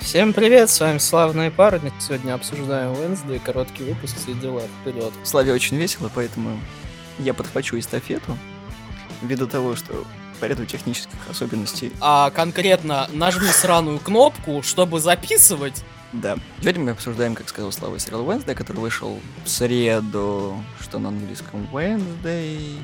Всем привет, с вами Славные парни. Сегодня обсуждаем Wednesday, короткий выпуск, все дела вперед. Славе очень весело, поэтому я подхвачу эстафету. Ввиду того, что по ряду технических особенностей... А конкретно нажми сраную кнопку, чтобы записывать. Да. Сегодня мы обсуждаем, как сказал Слава, сериал Wednesday, который вышел в среду, что на английском Wednesday,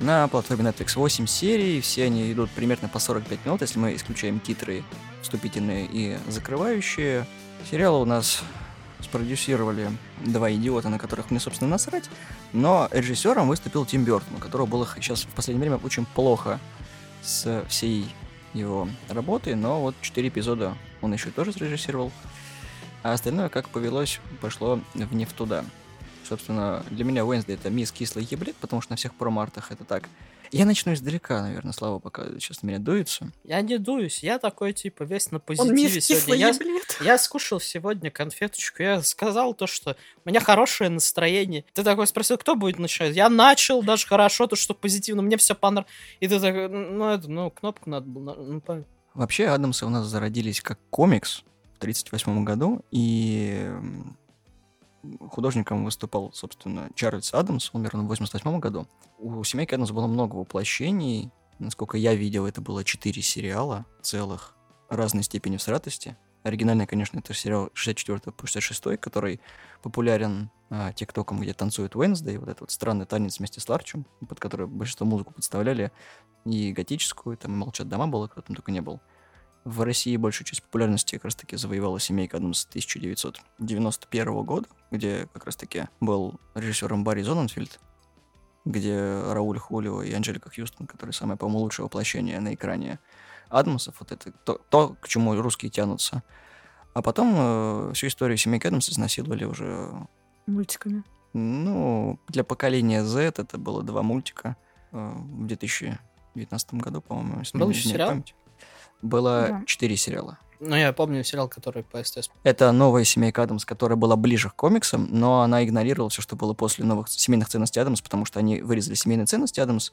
на платформе Netflix 8 серий, все они идут примерно по 45 минут, если мы исключаем титры вступительные и закрывающие. Сериал у нас спродюсировали два идиота, на которых мне, собственно, насрать, но режиссером выступил Тим Бертон, у которого было сейчас в последнее время очень плохо с всей его работой, но вот четыре эпизода он еще тоже срежиссировал, а остальное, как повелось, пошло в не в туда. Собственно, для меня Wednesday это мисс кислый гибрид, потому что на всех промартах это так. Я начну издалека, наверное, Слава пока сейчас на меня дуется. Я не дуюсь, я такой, типа, весь на позитиве сегодня. Я, я скушал сегодня конфеточку, я сказал то, что у меня хорошее настроение. Ты такой спросил, кто будет начинать? Я начал даже хорошо, то, что позитивно, мне все понравилось. И ты такой, ну, это, ну, кнопку надо было... Ну, Вообще, Адамсы у нас зародились как комикс в 1938 году, и художником выступал, собственно, Чарльз Адамс, умер в 88 году. У «Семейки Адамс» было много воплощений. Насколько я видел, это было четыре сериала целых разной степени всратости. Оригинальный, конечно, это сериал 64 по 66, который популярен а, тиктоком, где танцует Wednesday, вот этот вот странный танец вместе с Ларчем, под который большинство музыку подставляли, и готическую, там «Молчат дома» было, кто там только не был. В России большую часть популярности как раз-таки завоевала семейка Адамс 1991 года, где как раз-таки был режиссером Барри Зоненфильд, где Рауль Хулио и Анжелика Хьюстон, которые самое, по-моему, лучшее воплощение на экране Адамсов, вот это то, то к чему русские тянутся. А потом э, всю историю семейки Адамс изнасиловали уже... Мультиками. Ну, для поколения Z это было два мультика э, в 2019 году, по-моему. Был еще сериал? Память. Было четыре да. сериала. Ну, я помню сериал, который по СТС. Это новая семейка Адамс, которая была ближе к комиксам, но она игнорировала все, что было после новых семейных ценностей Адамс, потому что они вырезали семейные ценности Адамс,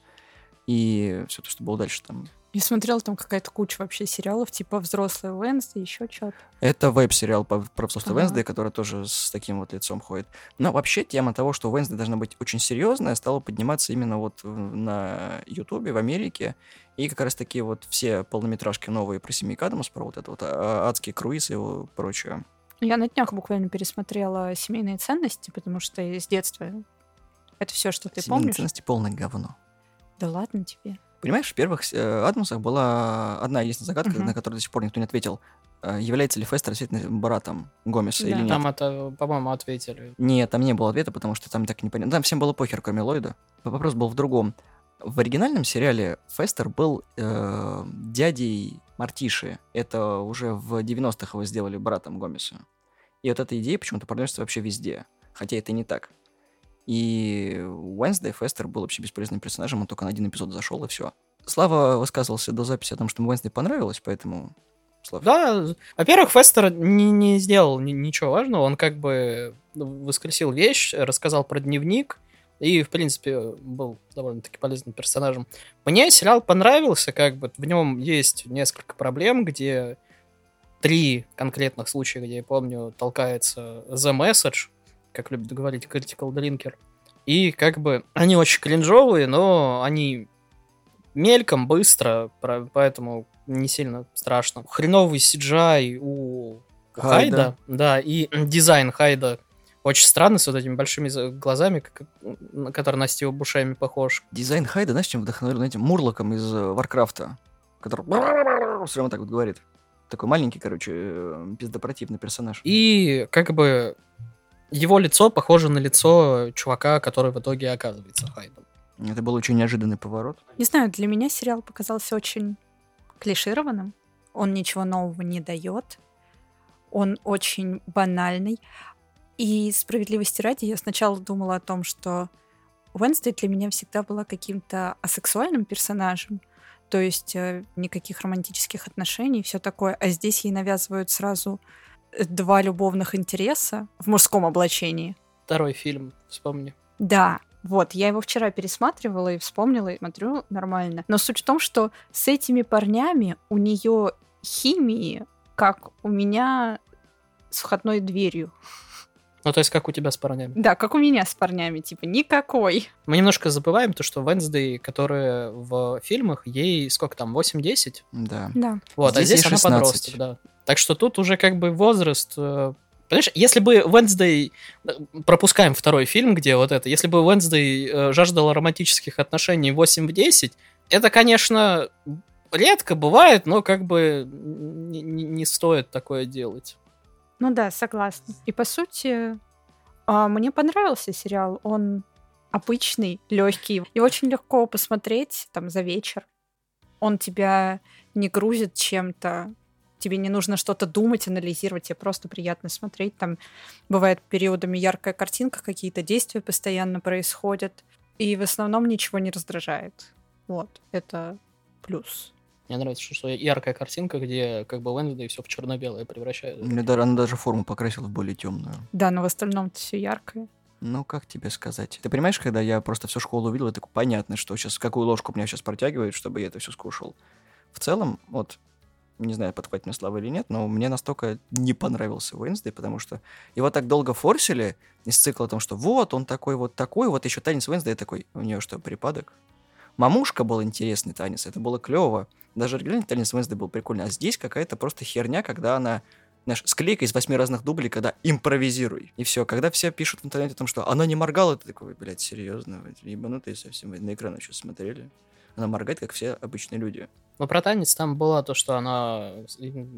и все то, что было дальше там. Я смотрела там какая-то куча вообще сериалов, типа «Взрослая Венсдей», еще что-то. Это веб-сериал про «Взрослую ага. Венсдей», который тоже с таким вот лицом ходит. Но вообще тема того, что Венсдей должна быть очень серьезная, стала подниматься именно вот на Ютубе в Америке. И как раз таки вот все полнометражки новые про Семи Адамс, про вот это вот а, адский круиз и прочее. Я на днях буквально пересмотрела «Семейные ценности», потому что с детства это все, что ты Семейные помнишь. ценности полное говно. Да ладно тебе. Понимаешь, в первых э, Адамсах была одна единственная загадка, uh-huh. на которую до сих пор никто не ответил. Э, является ли Фестер действительно братом Гомеса да. или нет? Там это, по-моему, ответили. Нет, там не было ответа, потому что там так непонятно. Там всем было похер, кроме Ллойда. Вопрос был в другом. В оригинальном сериале Фестер был э, дядей Мартиши. Это уже в 90-х его сделали братом Гомеса. И вот эта идея почему-то проносится вообще везде. Хотя это не так. И Wednesday Фестер был вообще бесполезным персонажем, он только на один эпизод зашел, и все. Слава высказывался до записи о том, что Wednesday понравилось, поэтому... Слава. Да, во-первых, Фестер не, не сделал ничего важного, он как бы воскресил вещь, рассказал про дневник, и, в принципе, был довольно-таки полезным персонажем. Мне сериал понравился, как бы в нем есть несколько проблем, где три конкретных случая, где я помню, толкается The Message, как любит говорить Critical Drinker. И как бы они очень кринжовые, но они мельком, быстро, поэтому не сильно страшно. Хреновый CGI у Хайда, Хайда да, и дизайн Хайда очень странный, с вот этими большими глазами, который на Стива Бушами похож. Дизайн Хайда, знаешь, чем вдохновлен этим Мурлоком из э, Варкрафта, который все равно так вот говорит. Такой маленький, короче, э, пиздопротивный персонаж. И как бы его лицо похоже на лицо чувака, который в итоге оказывается Хайдом. Это был очень неожиданный поворот. Не знаю, для меня сериал показался очень клишированным. Он ничего нового не дает. Он очень банальный. И справедливости ради, я сначала думала о том, что Уэнсдей для меня всегда была каким-то асексуальным персонажем, то есть э, никаких романтических отношений, все такое, а здесь ей навязывают сразу два любовных интереса в мужском облачении. Второй фильм, вспомни. Да, Вот, я его вчера пересматривала и вспомнила, и смотрю нормально. Но суть в том, что с этими парнями у нее химии, как у меня с входной дверью. Ну, то есть, как у тебя с парнями. Да, как у меня с парнями, типа, никакой. Мы немножко забываем то, что Венсдей, которая в фильмах, ей сколько там, 8-10? Да. Да. Вот, а Здесь здесь ей она 16. подросток, да. Так что тут уже как бы возраст... э, Понимаешь, если бы Wednesday... э, Пропускаем второй фильм, где вот это. Если бы Wednesday э, жаждала романтических отношений 8 в 10, это, конечно, редко бывает, но как бы не- не стоит такое делать. Ну да, согласна. И по сути, а, мне понравился сериал. Он обычный, легкий. И очень легко посмотреть там за вечер. Он тебя не грузит чем-то. Тебе не нужно что-то думать, анализировать. Тебе просто приятно смотреть. Там бывает периодами яркая картинка, какие-то действия постоянно происходят. И в основном ничего не раздражает. Вот, это плюс. Мне нравится, что яркая картинка, где как бы Wednesday все в черно-белое превращает. Мне даже, она даже форму покрасила в более темную. Да, но в остальном все яркое. Ну, как тебе сказать? Ты понимаешь, когда я просто всю школу увидел, такой, понятно, что сейчас, какую ложку меня сейчас протягивает, чтобы я это все скушал. В целом, вот, не знаю, подхватит мне слава или нет, но мне настолько не понравился Уэнсдей, потому что его так долго форсили из цикла о том, что вот, он такой, вот такой, вот еще танец Уэнсдей такой, у нее что, припадок? Мамушка был интересный танец, это было клево. Даже оригинальный танец Уэнсдей был прикольный, а здесь какая-то просто херня, когда она знаешь, склейка из восьми разных дублей, когда импровизируй. И все. Когда все пишут в интернете о том, что она не моргала, ты такой, блядь, серьезно, ебанутые совсем, на экран еще смотрели. Она моргает, как все обычные люди. Но про танец там было то, что она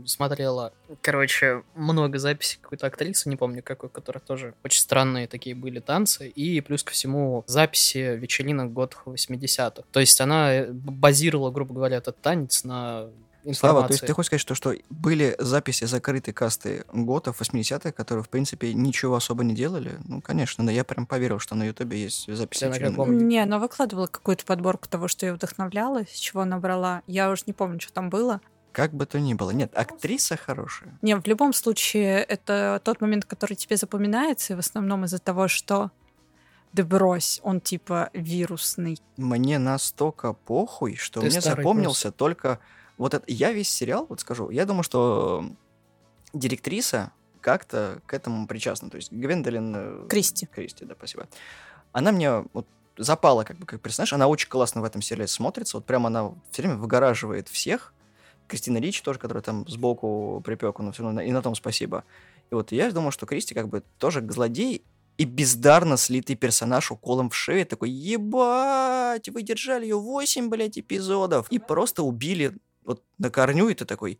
смотрела, короче, много записей какой-то актрисы, не помню какой, которых тоже очень странные такие были танцы, и плюс ко всему записи вечеринок год 80-х. То есть она э, базировала, грубо говоря, этот танец на. Слава, то есть ты хочешь сказать, что, что были записи закрытой касты готов 80-х, которые, в принципе, ничего особо не делали? Ну, конечно, да я прям поверил, что на Ютубе есть записи. Я каком? Не, она выкладывала какую-то подборку того, что ее вдохновляло, с чего она брала. Я уже не помню, что там было. Как бы то ни было. Нет, актриса хорошая. Не, в любом случае, это тот момент, который тебе запоминается, и в основном из-за того, что да брось, он типа вирусный. Мне настолько похуй, что Ты мне запомнился только... Вот это... Я весь сериал, вот скажу, я думаю, что директриса как-то к этому причастна. То есть Гвендолин... э, Кристи. Кристи, да, спасибо. Она мне вот запала как бы как персонаж. Она очень классно в этом сериале смотрится. Вот прям она все время выгораживает всех. Кристина Рич тоже, которая там сбоку припеку, но все равно и на том спасибо. И вот я думал, что Кристи как бы тоже злодей и бездарно слитый персонаж уколом в шею. Такой, ебать, вы держали ее 8, блядь, эпизодов. И просто убили вот на корню, и ты такой...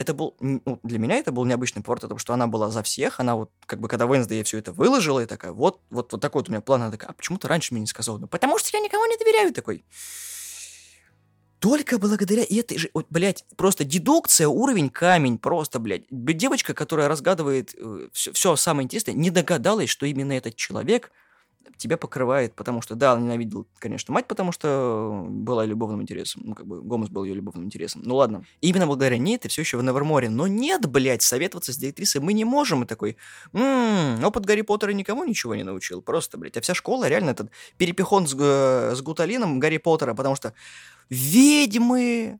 Это был, ну, для меня это был необычный поворот, потому что она была за всех, она вот, как бы, когда Венсдей все это выложила, и такая, вот, вот, вот такой вот у меня план, она такая, а почему ты раньше мне не сказал? Ну, потому что я никому не доверяю, такой. Только благодаря этой же, вот, блядь, просто дедукция, уровень камень, просто, блядь. Девочка, которая разгадывает все, самое интересное, не догадалась, что именно этот человек тебя покрывает, потому что, да, он ненавидел, конечно, мать, потому что была любовным интересом. Ну, как бы, Гомес был ее любовным интересом. Ну, ладно. И именно благодаря ней ты все еще в Неверморе. Но нет, блядь, советоваться с директрисой мы не можем. И такой, «М, опыт Гарри Поттера никому ничего не научил. Просто, блядь. А вся школа реально этот перепихон с, г- с гуталином Гарри Поттера, потому что ведьмы,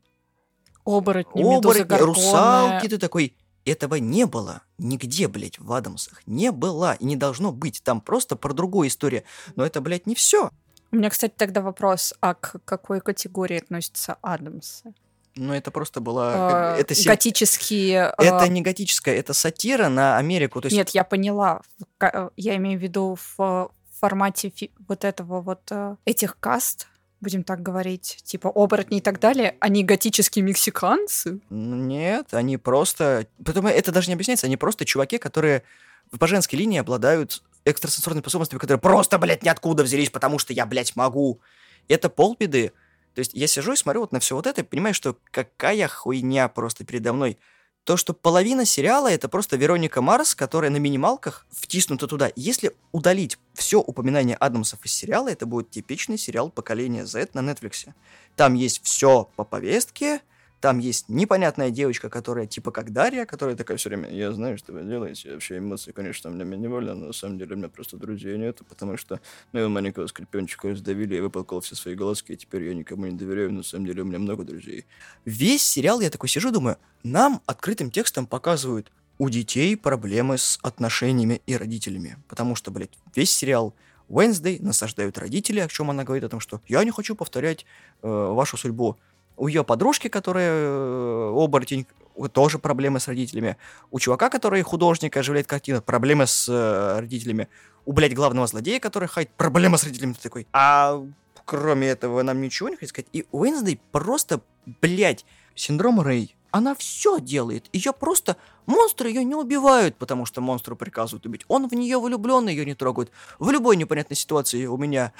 Оборотни, оборотни, русалки, ты такой... Этого не было нигде, блядь, в Адамсах. Не было и не должно быть. Там просто про другую историю. Но это, блядь, не все. У меня, кстати, тогда вопрос, а к какой категории относятся Адамсы? Но это просто была... А, это, се- Готические... а, это не готическая, это сатира на Америку. То есть Нет, я поняла. Э, Я имею в виду в э, формате фи- вот этого вот э, этих каст, будем так говорить, типа оборотни и так далее, они готические мексиканцы. Нет, они просто... Потом это даже не объясняется. Они просто чуваки, которые по женской линии обладают экстрасенсорными способностями, которые просто, блядь, ниоткуда взялись, потому что я, блядь, могу. Это полбеды. То есть я сижу и смотрю вот на все вот это и понимаю, что какая хуйня просто передо мной. То, что половина сериала это просто Вероника Марс, которая на минималках втиснута туда. Если удалить все упоминание Адамсов из сериала, это будет типичный сериал поколения Z на Netflix. Там есть все по повестке, Там есть непонятная девочка, которая типа как Дарья, которая такая все время, я знаю, что вы делаете, вообще эмоции, конечно, для меня не больно, но на самом деле у меня просто друзей нет, потому что моего маленького скрипенчика раздавили, я выплакал все свои голоски, и теперь я никому не доверяю, на самом деле у меня много друзей. Весь сериал я такой сижу, думаю, нам открытым текстом показывают у детей проблемы с отношениями и родителями, потому что, блядь, весь сериал Wednesday насаждают родители, о чем она говорит, о том, что я не хочу повторять э, вашу судьбу у ее подружки, которая э, оборотень, тоже проблемы с родителями. У чувака, который художник, оживляет картину, проблемы с э, родителями. У, блядь, главного злодея, который хайт, проблема с родителями. Ты такой, а кроме этого нам ничего не хочет сказать. И Уэнсдей просто, блядь, синдром Рэй она все делает. Ее просто... Монстры ее не убивают, потому что монстру приказывают убить. Он в нее влюблен, ее не трогают. В любой непонятной ситуации у меня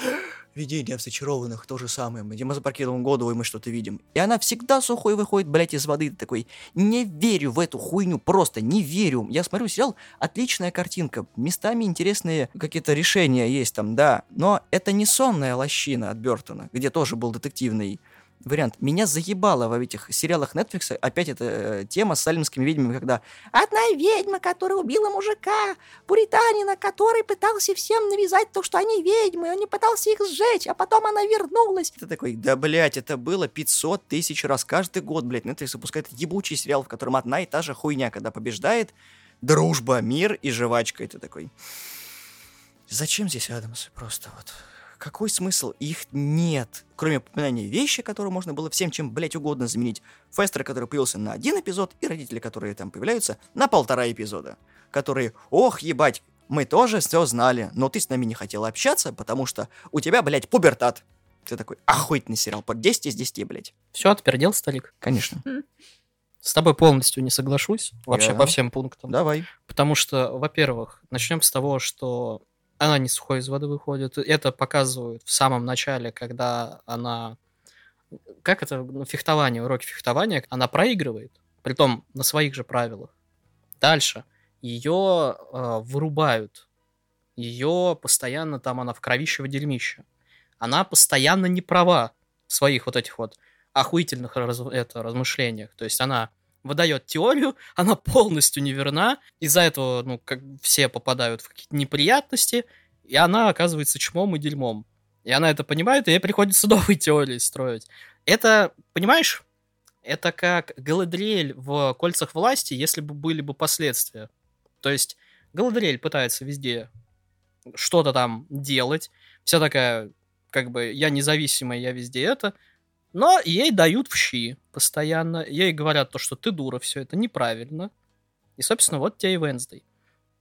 видение в зачарованных то же самое. Где мы запаркируем году, и мы что-то видим. И она всегда сухой выходит, блядь, из воды. Такой, не верю в эту хуйню, просто не верю. Я смотрю сериал, отличная картинка. Местами интересные какие-то решения есть там, да. Но это не сонная лощина от Бертона, где тоже был детективный вариант. Меня заебало в этих сериалах Netflix опять эта э, тема с салемскими ведьмами, когда одна ведьма, которая убила мужика, пуританина, который пытался всем навязать то, что они ведьмы, он не пытался их сжечь, а потом она вернулась. Это такой, да, блядь, это было 500 тысяч раз каждый год, блядь, Netflix выпускает ебучий сериал, в котором одна и та же хуйня, когда побеждает дружба, мир и жвачка. Это такой... Зачем здесь Адамс? Просто вот какой смысл? Их нет. Кроме упоминания вещи, которые можно было всем чем, блять, угодно заменить. Фестера, который появился на один эпизод, и родители, которые там появляются на полтора эпизода. Которые, ох, ебать, мы тоже все знали, но ты с нами не хотел общаться, потому что у тебя, блядь, пубертат. Ты такой, охуительный сериал, под 10 из 10, блядь. Все, отпердел, Сталик? Конечно. С тобой полностью не соглашусь, вообще по всем пунктам. Давай. Потому что, во-первых, начнем с того, что она не сухой из воды выходит. Это показывают в самом начале, когда она... Как это? Ну, фехтование, уроки фехтования. Она проигрывает, притом на своих же правилах. Дальше. Ее э, вырубают. Ее постоянно там, она в кровище в дерьмище. Она постоянно не права в своих вот этих вот охуительных раз- это, размышлениях. То есть она выдает теорию, она полностью неверна, из-за этого, ну, как все попадают в какие-то неприятности, и она оказывается чмом и дерьмом. И она это понимает, и ей приходится новые теории строить. Это, понимаешь, это как Галадриэль в «Кольцах власти», если бы были бы последствия. То есть Галадриэль пытается везде что-то там делать, вся такая, как бы, я независимая, я везде это, но ей дают в щи постоянно. Ей говорят то, что ты дура, все это неправильно. И, собственно, вот тебе и Венсдей.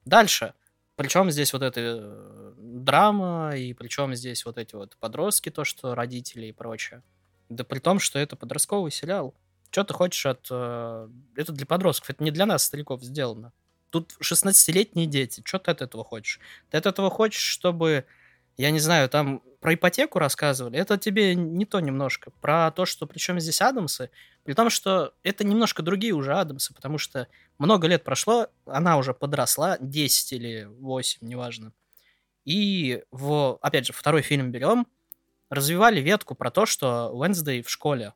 Дальше. Причем здесь вот эта э, драма, и причем здесь вот эти вот подростки, то, что родители и прочее. Да при том, что это подростковый сериал. Что ты хочешь от... э, Это для подростков, это не для нас, стариков, сделано. Тут 16-летние дети. Что ты от этого хочешь? Ты от этого хочешь, чтобы я не знаю, там про ипотеку рассказывали, это тебе не то немножко. Про то, что причем здесь Адамсы, при том, что это немножко другие уже Адамсы, потому что много лет прошло, она уже подросла, 10 или 8, неважно. И, в, опять же, второй фильм берем, развивали ветку про то, что Уэнсдей в школе.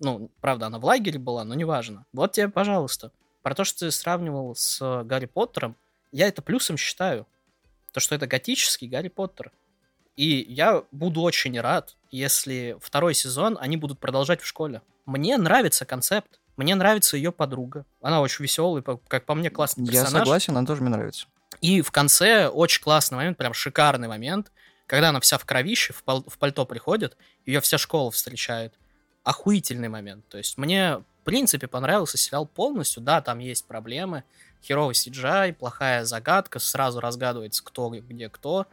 Ну, правда, она в лагере была, но неважно. Вот тебе, пожалуйста. Про то, что ты сравнивал с Гарри Поттером, я это плюсом считаю. То, что это готический Гарри Поттер. И я буду очень рад, если второй сезон они будут продолжать в школе. Мне нравится концепт. Мне нравится ее подруга. Она очень веселая, как по мне, классный Я персонаж. согласен, она тоже мне нравится. И в конце очень классный момент, прям шикарный момент, когда она вся в кровище, в, пал- в пальто приходит, ее вся школа встречает. Охуительный момент. То есть мне, в принципе, понравился сериал полностью. Да, там есть проблемы. Херовый CGI, плохая загадка, сразу разгадывается, кто где кто.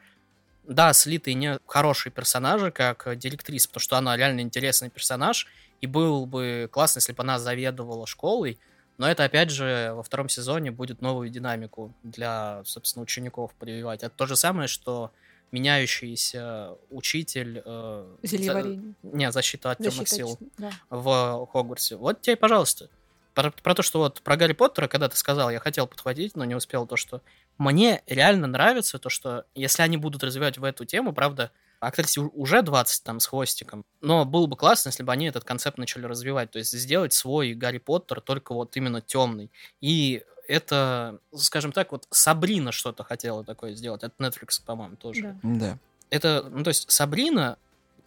Да, слитые не хорошие персонажи, как директриса, потому что она реально интересный персонаж, и был бы классно, если бы она заведовала школой, но это, опять же, во втором сезоне будет новую динамику для, собственно, учеников прививать. Это то же самое, что меняющийся учитель... э, за-. Не, защита от темных сил да. в Хогвартсе. Вот тебе, пожалуйста. Про, про то, что вот про Гарри Поттера, когда ты сказал, я хотел подхватить, но не успел, то, что мне реально нравится то, что если они будут развивать в эту тему, правда, Актрисе уже 20 там с хвостиком. Но было бы классно, если бы они этот концепт начали развивать. То есть сделать свой Гарри Поттер только вот именно темный. И это, скажем так, вот Сабрина что-то хотела такое сделать. Это Netflix, по-моему, тоже. Да. Да. Это, ну, то есть Сабрина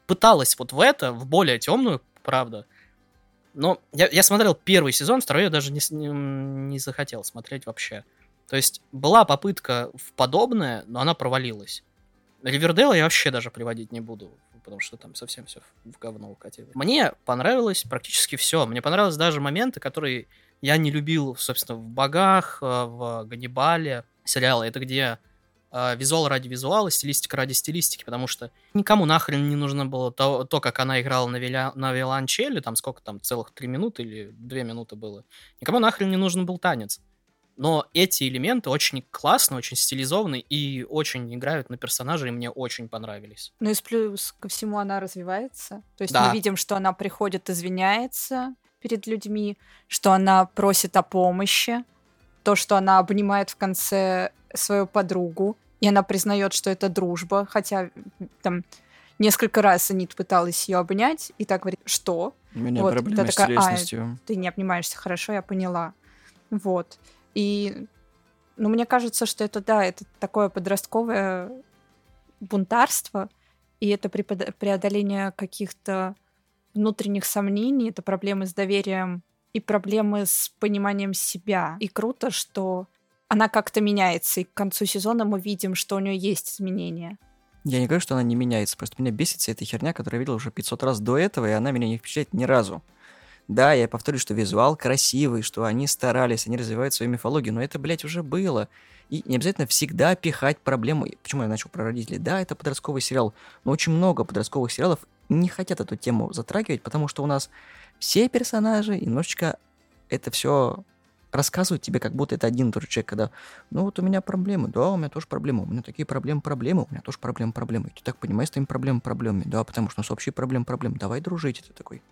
пыталась вот в это, в более темную, правда. Но я, я смотрел первый сезон, второй я даже не, не, не захотел смотреть вообще. То есть была попытка в подобное, но она провалилась. Ривердейла я вообще даже приводить не буду, потому что там совсем все в говно укатило. Мне понравилось практически все. Мне понравились даже моменты, которые я не любил, собственно, в «Богах», э, в «Ганнибале» сериалы. Это где э, визуал ради визуала, стилистика ради стилистики, потому что никому нахрен не нужно было то, то как она играла на, виля, на виолончели, там сколько там, целых три минуты или две минуты было. Никому нахрен не нужен был танец. Но эти элементы очень классно, очень стилизованы и очень играют на персонажа, и мне очень понравились. Ну и плюс ко всему она развивается. То есть Да. мы видим, что она приходит, извиняется перед людьми, что она просит о помощи, то, что она обнимает в конце свою подругу, и она признает, что это дружба, хотя там несколько раз Анит пыталась ее обнять, и так говорит, что? У меня Вот, проблемы с такая, «А, ты не обнимаешься хорошо, я поняла. Вот. И, ну, мне кажется, что это, да, это такое подростковое бунтарство, и это преодоление каких-то внутренних сомнений, это проблемы с доверием и проблемы с пониманием себя. И круто, что она как-то меняется, и к концу сезона мы видим, что у нее есть изменения. Я не говорю, что она не меняется, просто меня бесит вся эта херня, которую я видел уже 500 раз до этого, и она меня не впечатляет ни разу. Да, я повторю, что визуал красивый, что они старались, они развивают свою мифологию, но это, блядь, уже было. И не обязательно всегда пихать проблему. Почему я начал про родителей? Да, это подростковый сериал, но очень много подростковых сериалов не хотят эту тему затрагивать, потому что у нас все персонажи немножечко это все рассказывают тебе, как будто это один и тот же человек, когда, ну вот у меня проблемы, да, у меня тоже проблемы, у меня такие проблемы, проблемы, у меня тоже проблемы, проблемы. И ты так понимаешь, с твоими проблемами, проблемами, да, потому что у нас общие проблемы, проблемы, давай дружить, и ты такой.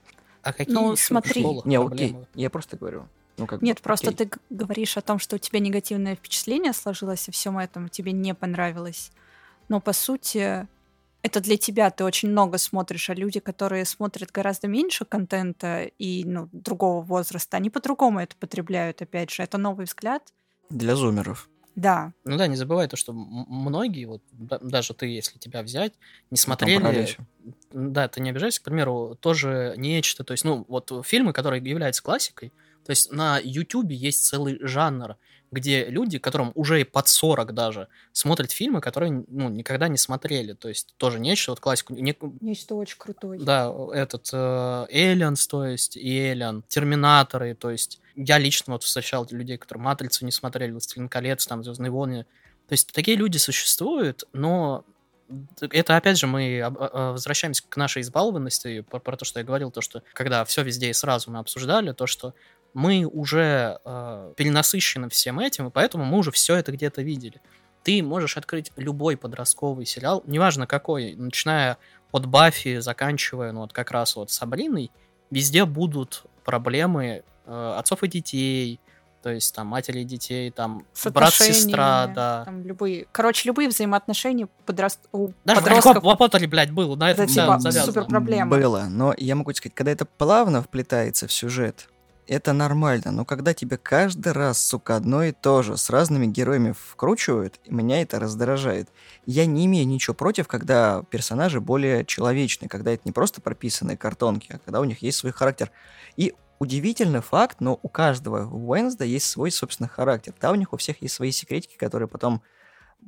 А какие Ну, смотри. школах Не, проблемы? окей, я просто говорю. Ну, как бы, Нет, просто окей. ты говоришь о том, что у тебя негативное впечатление сложилось о всем этом, тебе не понравилось. Но по сути, это для тебя, ты очень много смотришь, а люди, которые смотрят гораздо меньше контента и ну, другого возраста, они по-другому это потребляют, опять же. Это новый взгляд. Для зумеров. Да, Ну да, не забывай то, что многие, вот да- даже ты, если тебя взять, не Потом смотрели... Да, ты не обижайся, к примеру, тоже нечто. То есть, ну, вот фильмы, которые являются классикой, то есть на Ютубе есть целый жанр, где люди, которым уже и под 40 даже, смотрят фильмы, которые, ну, никогда не смотрели. То есть тоже нечто, вот классику. не- нечто очень крутое. да, этот э, Aliens, то есть, и Alien, Терминаторы, то есть, я лично вот встречал людей, которые Матрицу не смотрели, Властелин колец, там, Звездные войны. То есть, такие люди существуют, но это, опять же, мы об- э, возвращаемся к нашей избалованности, про, про то, что я говорил, то, что когда все везде и сразу мы обсуждали, то, что мы уже э, перенасыщены всем этим, и поэтому мы уже все это где-то видели. Ты можешь открыть любой подростковый сериал, неважно какой, начиная от Баффи, заканчивая, ну, вот как раз вот Сабриной, везде будут проблемы э, отцов и детей, то есть там матери и детей, там С брат-сестра, отношениями, да. там любые, короче, любые взаимоотношения подраст... у Даже в подростков. Гарри Поттере, блядь, был, на этом Это вся типа завязано. супер проблема. Было, но я могу тебе сказать, когда это плавно вплетается в сюжет, это нормально, но когда тебе каждый раз, сука, одно и то же с разными героями вкручивают, меня это раздражает. Я не имею ничего против, когда персонажи более человечны, когда это не просто прописанные картонки, а когда у них есть свой характер. И удивительный факт, но у каждого Уэнсда есть свой собственный характер. Да, у них у всех есть свои секретики, которые потом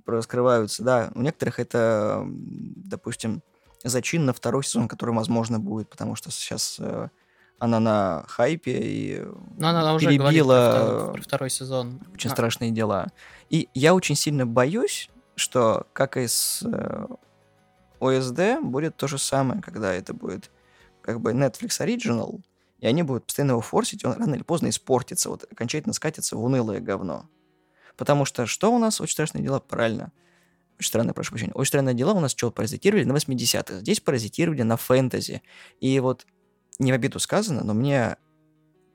раскрываются. Да, у некоторых это, допустим, зачин на второй сезон, который, возможно, будет, потому что сейчас э, она на хайпе и Ну, она уже перебила про второй, про второй сезон. очень А, страшные дела. И я очень сильно боюсь, что, как и с э, ОСД, будет то же самое, когда это будет как бы Netflix Original, и они будут постоянно его форсить, он рано или поздно испортится, вот окончательно скатится в унылое говно. Потому что что у нас очень страшные дела? Правильно. Очень странное, прошу прощения. Очень странные дела у нас что, паразитировали на 80-х. Здесь паразитировали на фэнтези. И вот не в обиду сказано, но мне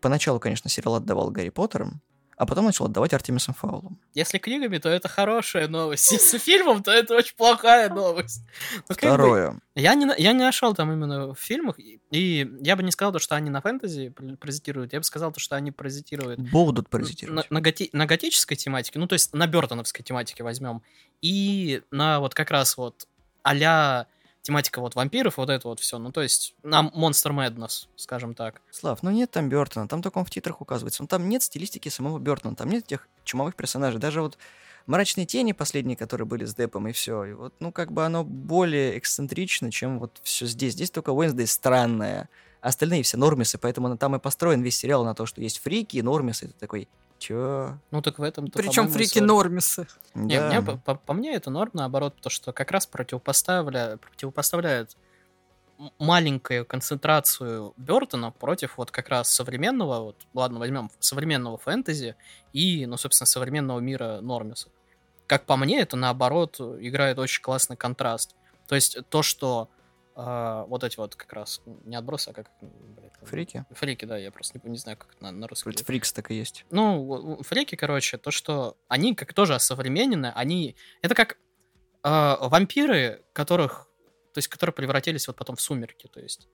поначалу, конечно, сериал отдавал Гарри Поттером, а потом начал отдавать Артемисом Фаулом. Если книгами, то это хорошая новость. Если фильмом, то это очень плохая новость. Ну, бы, Второе. Я не, я не нашел там именно в фильмах, и- и я бы не сказал, то, что они на фэнтези паразитируют, я бы сказал, то, что они паразитируют Будут на, паразитировать. на готи- на готической тематике, ну, то есть на Бертоновской тематике возьмем, и на вот как раз вот а тематика вот вампиров, вот это вот все, ну, то есть на Monster Madness, скажем так. Слав, ну нет там Бертона, там только он в титрах указывается. Ну там нет стилистики самого Бертона, там нет тех чумовых персонажей. Даже вот «Мрачные тени» последние, которые были с Депом, и все. И вот, ну, как бы оно более эксцентрично, чем вот все здесь. Здесь только Уэнсдей странная. а Остальные все нормисы, поэтому там и построен весь сериал на то, что есть фрики и нормисы. Ты такой, чё? Ну, так в этом Причем фрики нормисы. Не, Да. мне, по, по- мне это норм, наоборот, то, что как раз противопоставля, противопоставляет маленькую концентрацию Бертона против вот как раз современного, вот, ладно, возьмем современного фэнтези и, ну, собственно, современного мира Нормисов. Как по мне, это наоборот играет очень классный контраст. То есть то, что э, вот эти вот как раз не отбросы, а как блядь, Фрики? Фрики, да, я просто не, не знаю, как это на, на русском. Вроде Фрикс так и есть. Ну, фрики, короче, то, что они как тоже осовременены, они... Это как э, вампиры, которых... То есть, которые превратились вот потом в сумерки, то есть.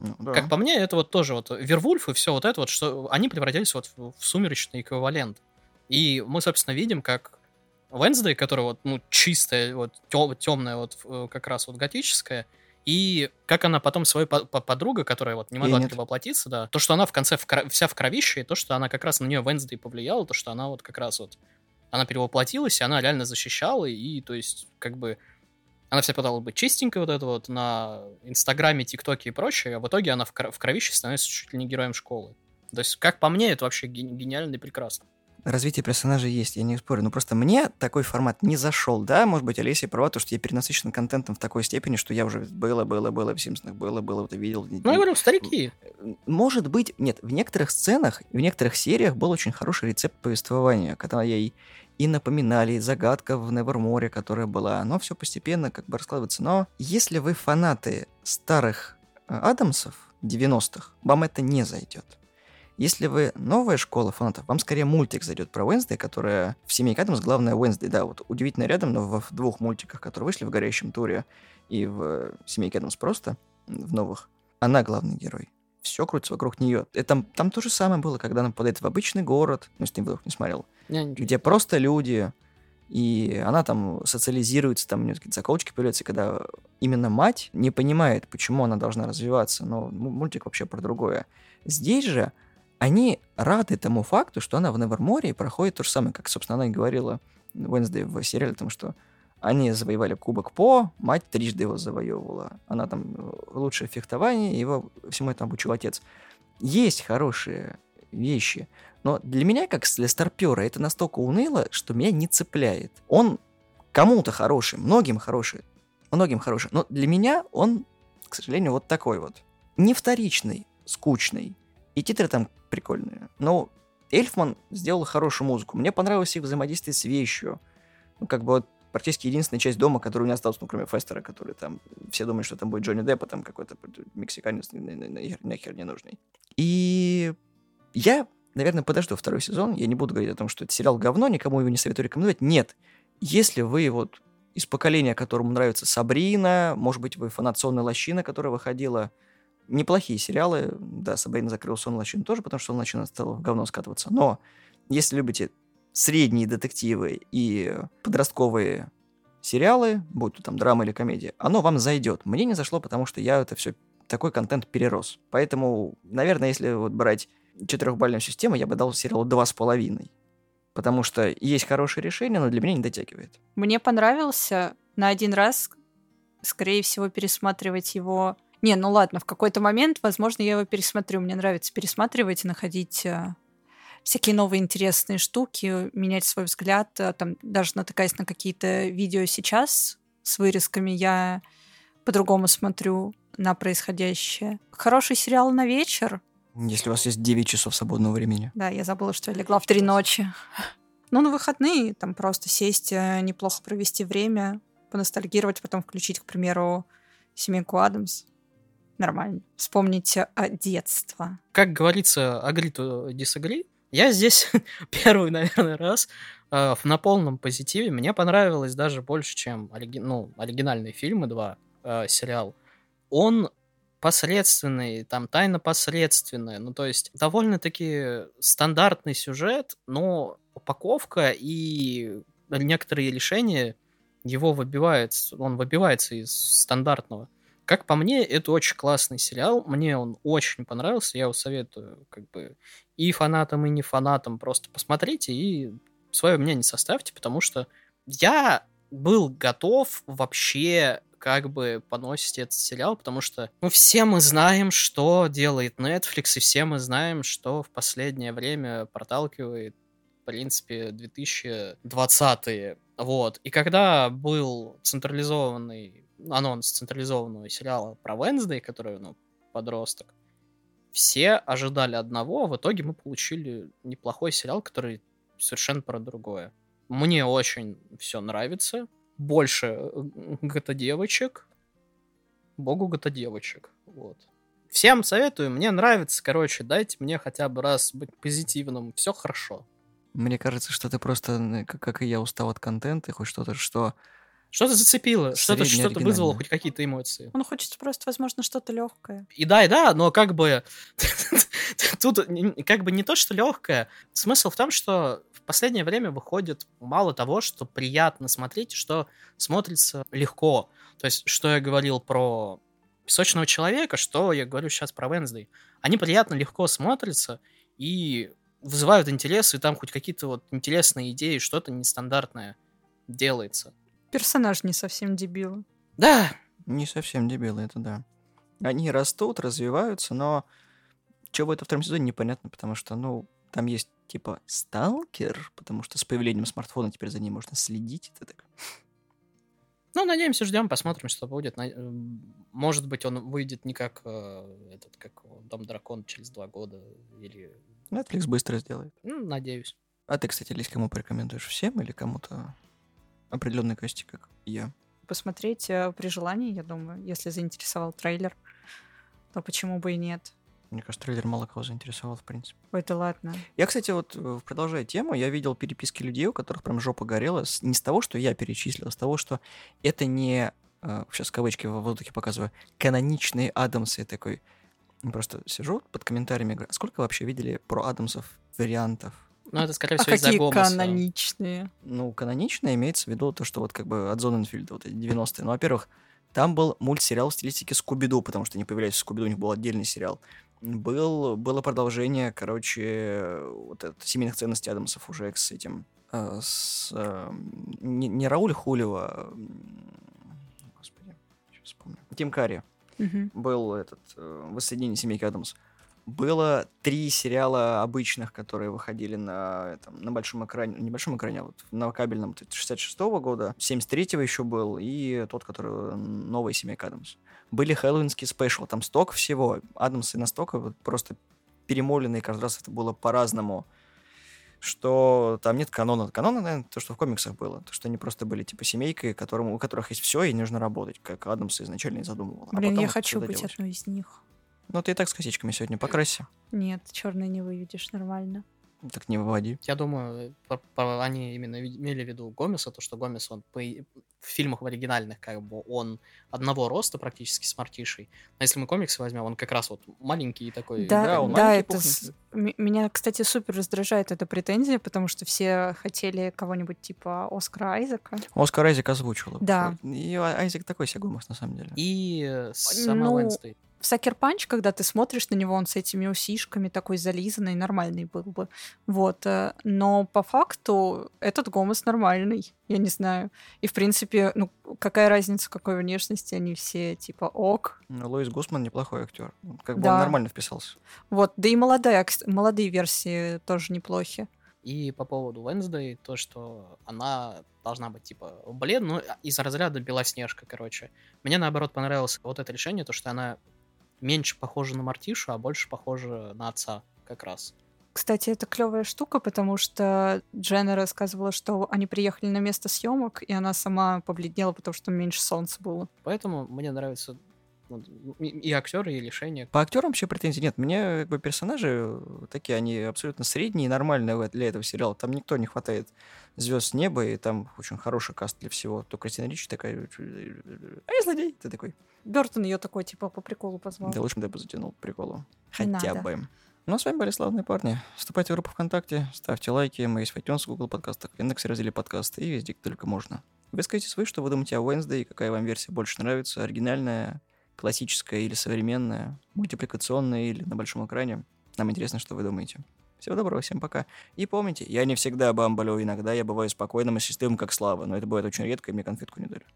Ну, да. Как по мне, это вот тоже вот Вервульф и все вот это вот, что они превратились вот в, в сумеречный эквивалент. И мы, собственно, видим, как Венсдей, которая вот, ну, чистая, вот, темная, вот, э, как раз вот готическая, и как она потом свою по- по- подруга, которая вот не могла Энит. воплотиться, да, то, что она в конце в вся в кровище, и то, что она как раз на нее Венсдей повлияла, то, что она вот как раз вот, она перевоплотилась, и она реально защищала, и, то есть, как бы, она вся пыталась быть чистенькой вот это вот на Инстаграме, ТикТоке и прочее, а в итоге она в, в кровище становится чуть ли не героем школы. То есть, как по мне, это вообще ген- гениально и прекрасно. Развитие персонажей есть, я не спорю. Но просто мне такой формат не зашел, да? Может быть, Олеся права, то, что я перенасыщен контентом в такой степени, что я уже было, было, было в Симпсонах, было, было, вот видел. Ну, я говорю, старики. Может быть, нет, в некоторых сценах, в некоторых сериях был очень хороший рецепт повествования, когда я и, и напоминали, и загадка в Неверморе, которая была, оно все постепенно как бы раскладывается. Но если вы фанаты старых э, Адамсов, 90-х, вам это не зайдет. Если вы новая школа фанатов, вам скорее мультик зайдет про Уэнсдей, которая в «Семейке Адамс» главная Уэнсдей, да, вот удивительно рядом, но в, двух мультиках, которые вышли в «Горящем туре» и в «Семейке Адамс» просто, в новых, она главный герой. Все крутится вокруг нее. Это, там, там то же самое было, когда она попадает в обычный город, ну, если ты вдруг не смотрел, ничего. где просто люди, и она там социализируется, там у нее какие-то заколочки появляются, когда именно мать не понимает, почему она должна развиваться, но мультик вообще про другое. Здесь же они рады тому факту, что она в Неверморе проходит то же самое, как, собственно, она и говорила Уэнсдей в сериале, о том, что они завоевали Кубок По, мать трижды его завоевывала. Она там э, лучшее фехтование, его всему этому обучил отец. Есть хорошие вещи, но для меня, как для старпера, это настолько уныло, что меня не цепляет. Он кому-то хороший, многим хороший, многим хороший, но для меня он, к сожалению, вот такой вот. Не вторичный, скучный. И титры там прикольные. Но Эльфман сделал хорошую музыку. Мне понравилось их взаимодействие с вещью. Ну, как бы вот практически единственная часть дома, которая у меня осталась, ну, кроме Фестера, который там... Все думают, что там будет Джонни Депп, а там какой-то мексиканец на- на- на- нахер не нужный. И я, наверное, подожду второй сезон. Я не буду говорить о том, что это сериал говно, никому его не советую рекомендовать. Нет. Если вы вот из поколения, которому нравится Сабрина, может быть, вы фанат Сонной Лощины, которая выходила, неплохие сериалы. Да, Сабрина закрыл Сон Лощину тоже, потому что Сон Лощина стала в говно скатываться. Но если любите средние детективы и подростковые сериалы, будь то там драма или комедия, оно вам зайдет. Мне не зашло, потому что я это все такой контент перерос. Поэтому, наверное, если вот брать четырехбальную систему, я бы дал сериалу два с половиной. Потому что есть хорошее решение, но для меня не дотягивает. Мне понравился на один раз, скорее всего, пересматривать его. Не, ну ладно, в какой-то момент, возможно, я его пересмотрю. Мне нравится пересматривать и находить э, всякие новые интересные штуки, менять свой взгляд. э, Там даже натыкаясь на какие-то видео сейчас с вырезками, я по-другому смотрю на происходящее. Хороший сериал на вечер. Если у вас есть 9 часов свободного времени. Да, я забыла, что я легла в три ночи. Ну, на выходные там просто сесть, э, неплохо провести время, поностальгировать, потом включить, к примеру, «Семейку Адамс». Нормально. Вспомнить э, детство. Как говорится, agree to disagree. Я здесь первый, наверное, раз э, на полном позитиве. Мне понравилось даже больше, чем ориги... ну, оригинальные фильмы, два э, сериал. Он посредственный, там тайна посредственная. Ну, то есть довольно-таки стандартный сюжет, но упаковка и некоторые решения его выбивается, он выбивается из стандартного. Как по мне, это очень классный сериал. Мне он очень понравился. Я его советую как бы и фанатам, и не фанатам. Просто посмотрите и свое мнение составьте, потому что я был готов вообще как бы поносить этот сериал, потому что ну, все мы знаем, что делает Netflix, и все мы знаем, что в последнее время проталкивает в принципе, 2020-е. Вот. И когда был централизованный анонс централизованного сериала про Венсдей, который, ну, подросток, все ожидали одного, а в итоге мы получили неплохой сериал, который совершенно про другое. Мне очень все нравится. Больше э, гото-девочек. Богу гото-девочек. Вот. Всем советую, мне нравится, короче, дайте мне хотя бы раз быть позитивным, все хорошо. Мне кажется, что ты просто, как и я, устал от контента, хоть что-то, что что-то зацепило, что-то что вызвало хоть какие-то эмоции. Он хочет просто, возможно, что-то легкое. И да, и да, но как бы тут как бы не то, что легкое. Смысл в том, что в последнее время выходит мало того, что приятно смотреть, что смотрится легко. То есть, что я говорил про песочного человека, что я говорю сейчас про Венсдей. Они приятно, легко смотрятся и вызывают интерес, и там хоть какие-то вот интересные идеи, что-то нестандартное делается. Персонаж не совсем дебилы. Да. Не совсем дебилы, это да. Они растут, развиваются, но что будет во втором сезоне, непонятно, потому что, ну, там есть типа сталкер, потому что с появлением смартфона теперь за ним можно следить. Это так. Ну, надеемся, ждем, посмотрим, что будет. Может быть, он выйдет не как э, этот, как Дом Дракон через два года или... Netflix быстро сделает. Ну, надеюсь. А ты, кстати, Лись, кому порекомендуешь? Всем или кому-то определенной кости, как я. Посмотреть э, при желании, я думаю, если заинтересовал трейлер, то почему бы и нет. Мне кажется, трейлер мало кого заинтересовал, в принципе. Ой, да ладно. Я, кстати, вот э, продолжая тему, я видел переписки людей, у которых прям жопа горела, не с того, что я перечислил, а с того, что это не, сейчас э, кавычки в воздухе показываю, каноничные Адамсы. Я такой, просто сижу под комментариями, говорю, а сколько вообще видели про Адамсов вариантов? Ну, это, скорее а всего, из-за Гомеса. каноничные? Ну, каноничные имеется в виду то, что вот как бы от Зоненфильда, вот эти 90-е. Ну, во-первых, там был мультсериал в стилистике Скуби-Ду, потому что они появлялись в Скуби-Ду, у них был отдельный сериал. Был, было продолжение, короче, вот это, семейных ценностей Адамсов уже с этим, э, с, э, не, не Рауль Хулева, а, господи, сейчас вспомню, Тим Карри. Угу. Был этот, э, воссоединение семейки Адамс было три сериала обычных, которые выходили на, там, на большом экране, не большом экране, а вот на кабельном 66-го года, 73-го еще был, и тот, который новый семейка Адамс. Были хэллоуинские спешл, там столько всего, Адамсы настолько вот просто перемоленные, каждый раз это было по-разному, что там нет канона. Канона, наверное, то, что в комиксах было. То, что они просто были типа семейкой, которым, у которых есть все, и нужно работать, как Адамс изначально и задумывал. А Блин, а я хочу быть делать. одной из них. Ну, ты и так с косичками сегодня покрасься. Нет, черный не выведешь нормально. Так не выводи. Я думаю, они именно имели в виду Гомеса, то, что Гомес, он по, в фильмах в оригинальных, как бы, он одного роста практически с Мартишей. Но если мы комиксы возьмем, он как раз вот маленький такой. Да, да, он да это с... меня, кстати, супер раздражает эта претензия, потому что все хотели кого-нибудь типа Оскара Айзека. Оскар Айзек озвучил. Да. И Айзек такой себе Гомес, на самом деле. И сама ну, Уэнстей в Сакер Панч, когда ты смотришь на него, он с этими усишками такой зализанный, нормальный был бы. Вот. Э, но по факту этот Гомес нормальный, я не знаю. И, в принципе, ну, какая разница, какой внешности, они все типа ок. Ну, Луис Гусман неплохой актер. Как бы да. он нормально вписался. Вот. Да и молодая, молодые версии тоже неплохи. И по поводу Wednesday, то, что она должна быть, типа, блин, ну, из разряда Белоснежка, короче. Мне, наоборот, понравилось вот это решение, то, что она меньше похожа на Мартишу, а больше похожа на отца как раз. Кстати, это клевая штука, потому что Дженна рассказывала, что они приехали на место съемок, и она сама побледнела, потому что меньше солнца было. Поэтому мне нравится Вот, И, и актеры, и лишения. По актерам вообще претензий нет. Мне как бы персонажи такие, они абсолютно средние и нормальные для этого сериала. Там никто не хватает звезд с неба, и там очень хороший каст для всего. То Кристина Ричи такая, а я злодей. Ты такой, Бертон ее такой, типа, по приколу позвал. да лучше бы я бы затянул по приколу. Хотя надо. бы. Ну, а с вами были славные парни. Вступайте в группу ВКонтакте, ставьте лайки. Мы есть в iTunes, Google подкастах, в Яндексе разделе подкасты и везде, где только можно. Высказывайте вы, что вы думаете о Wednesday, какая вам версия больше нравится, оригинальная, классическая или современная, мультипликационная или на большом экране. Нам интересно, что вы думаете. Всего доброго, всем пока. И помните, я не всегда бамбалю, иногда я бываю спокойным и счастливым, как Слава, но это бывает очень редко, и мне конфетку не дали.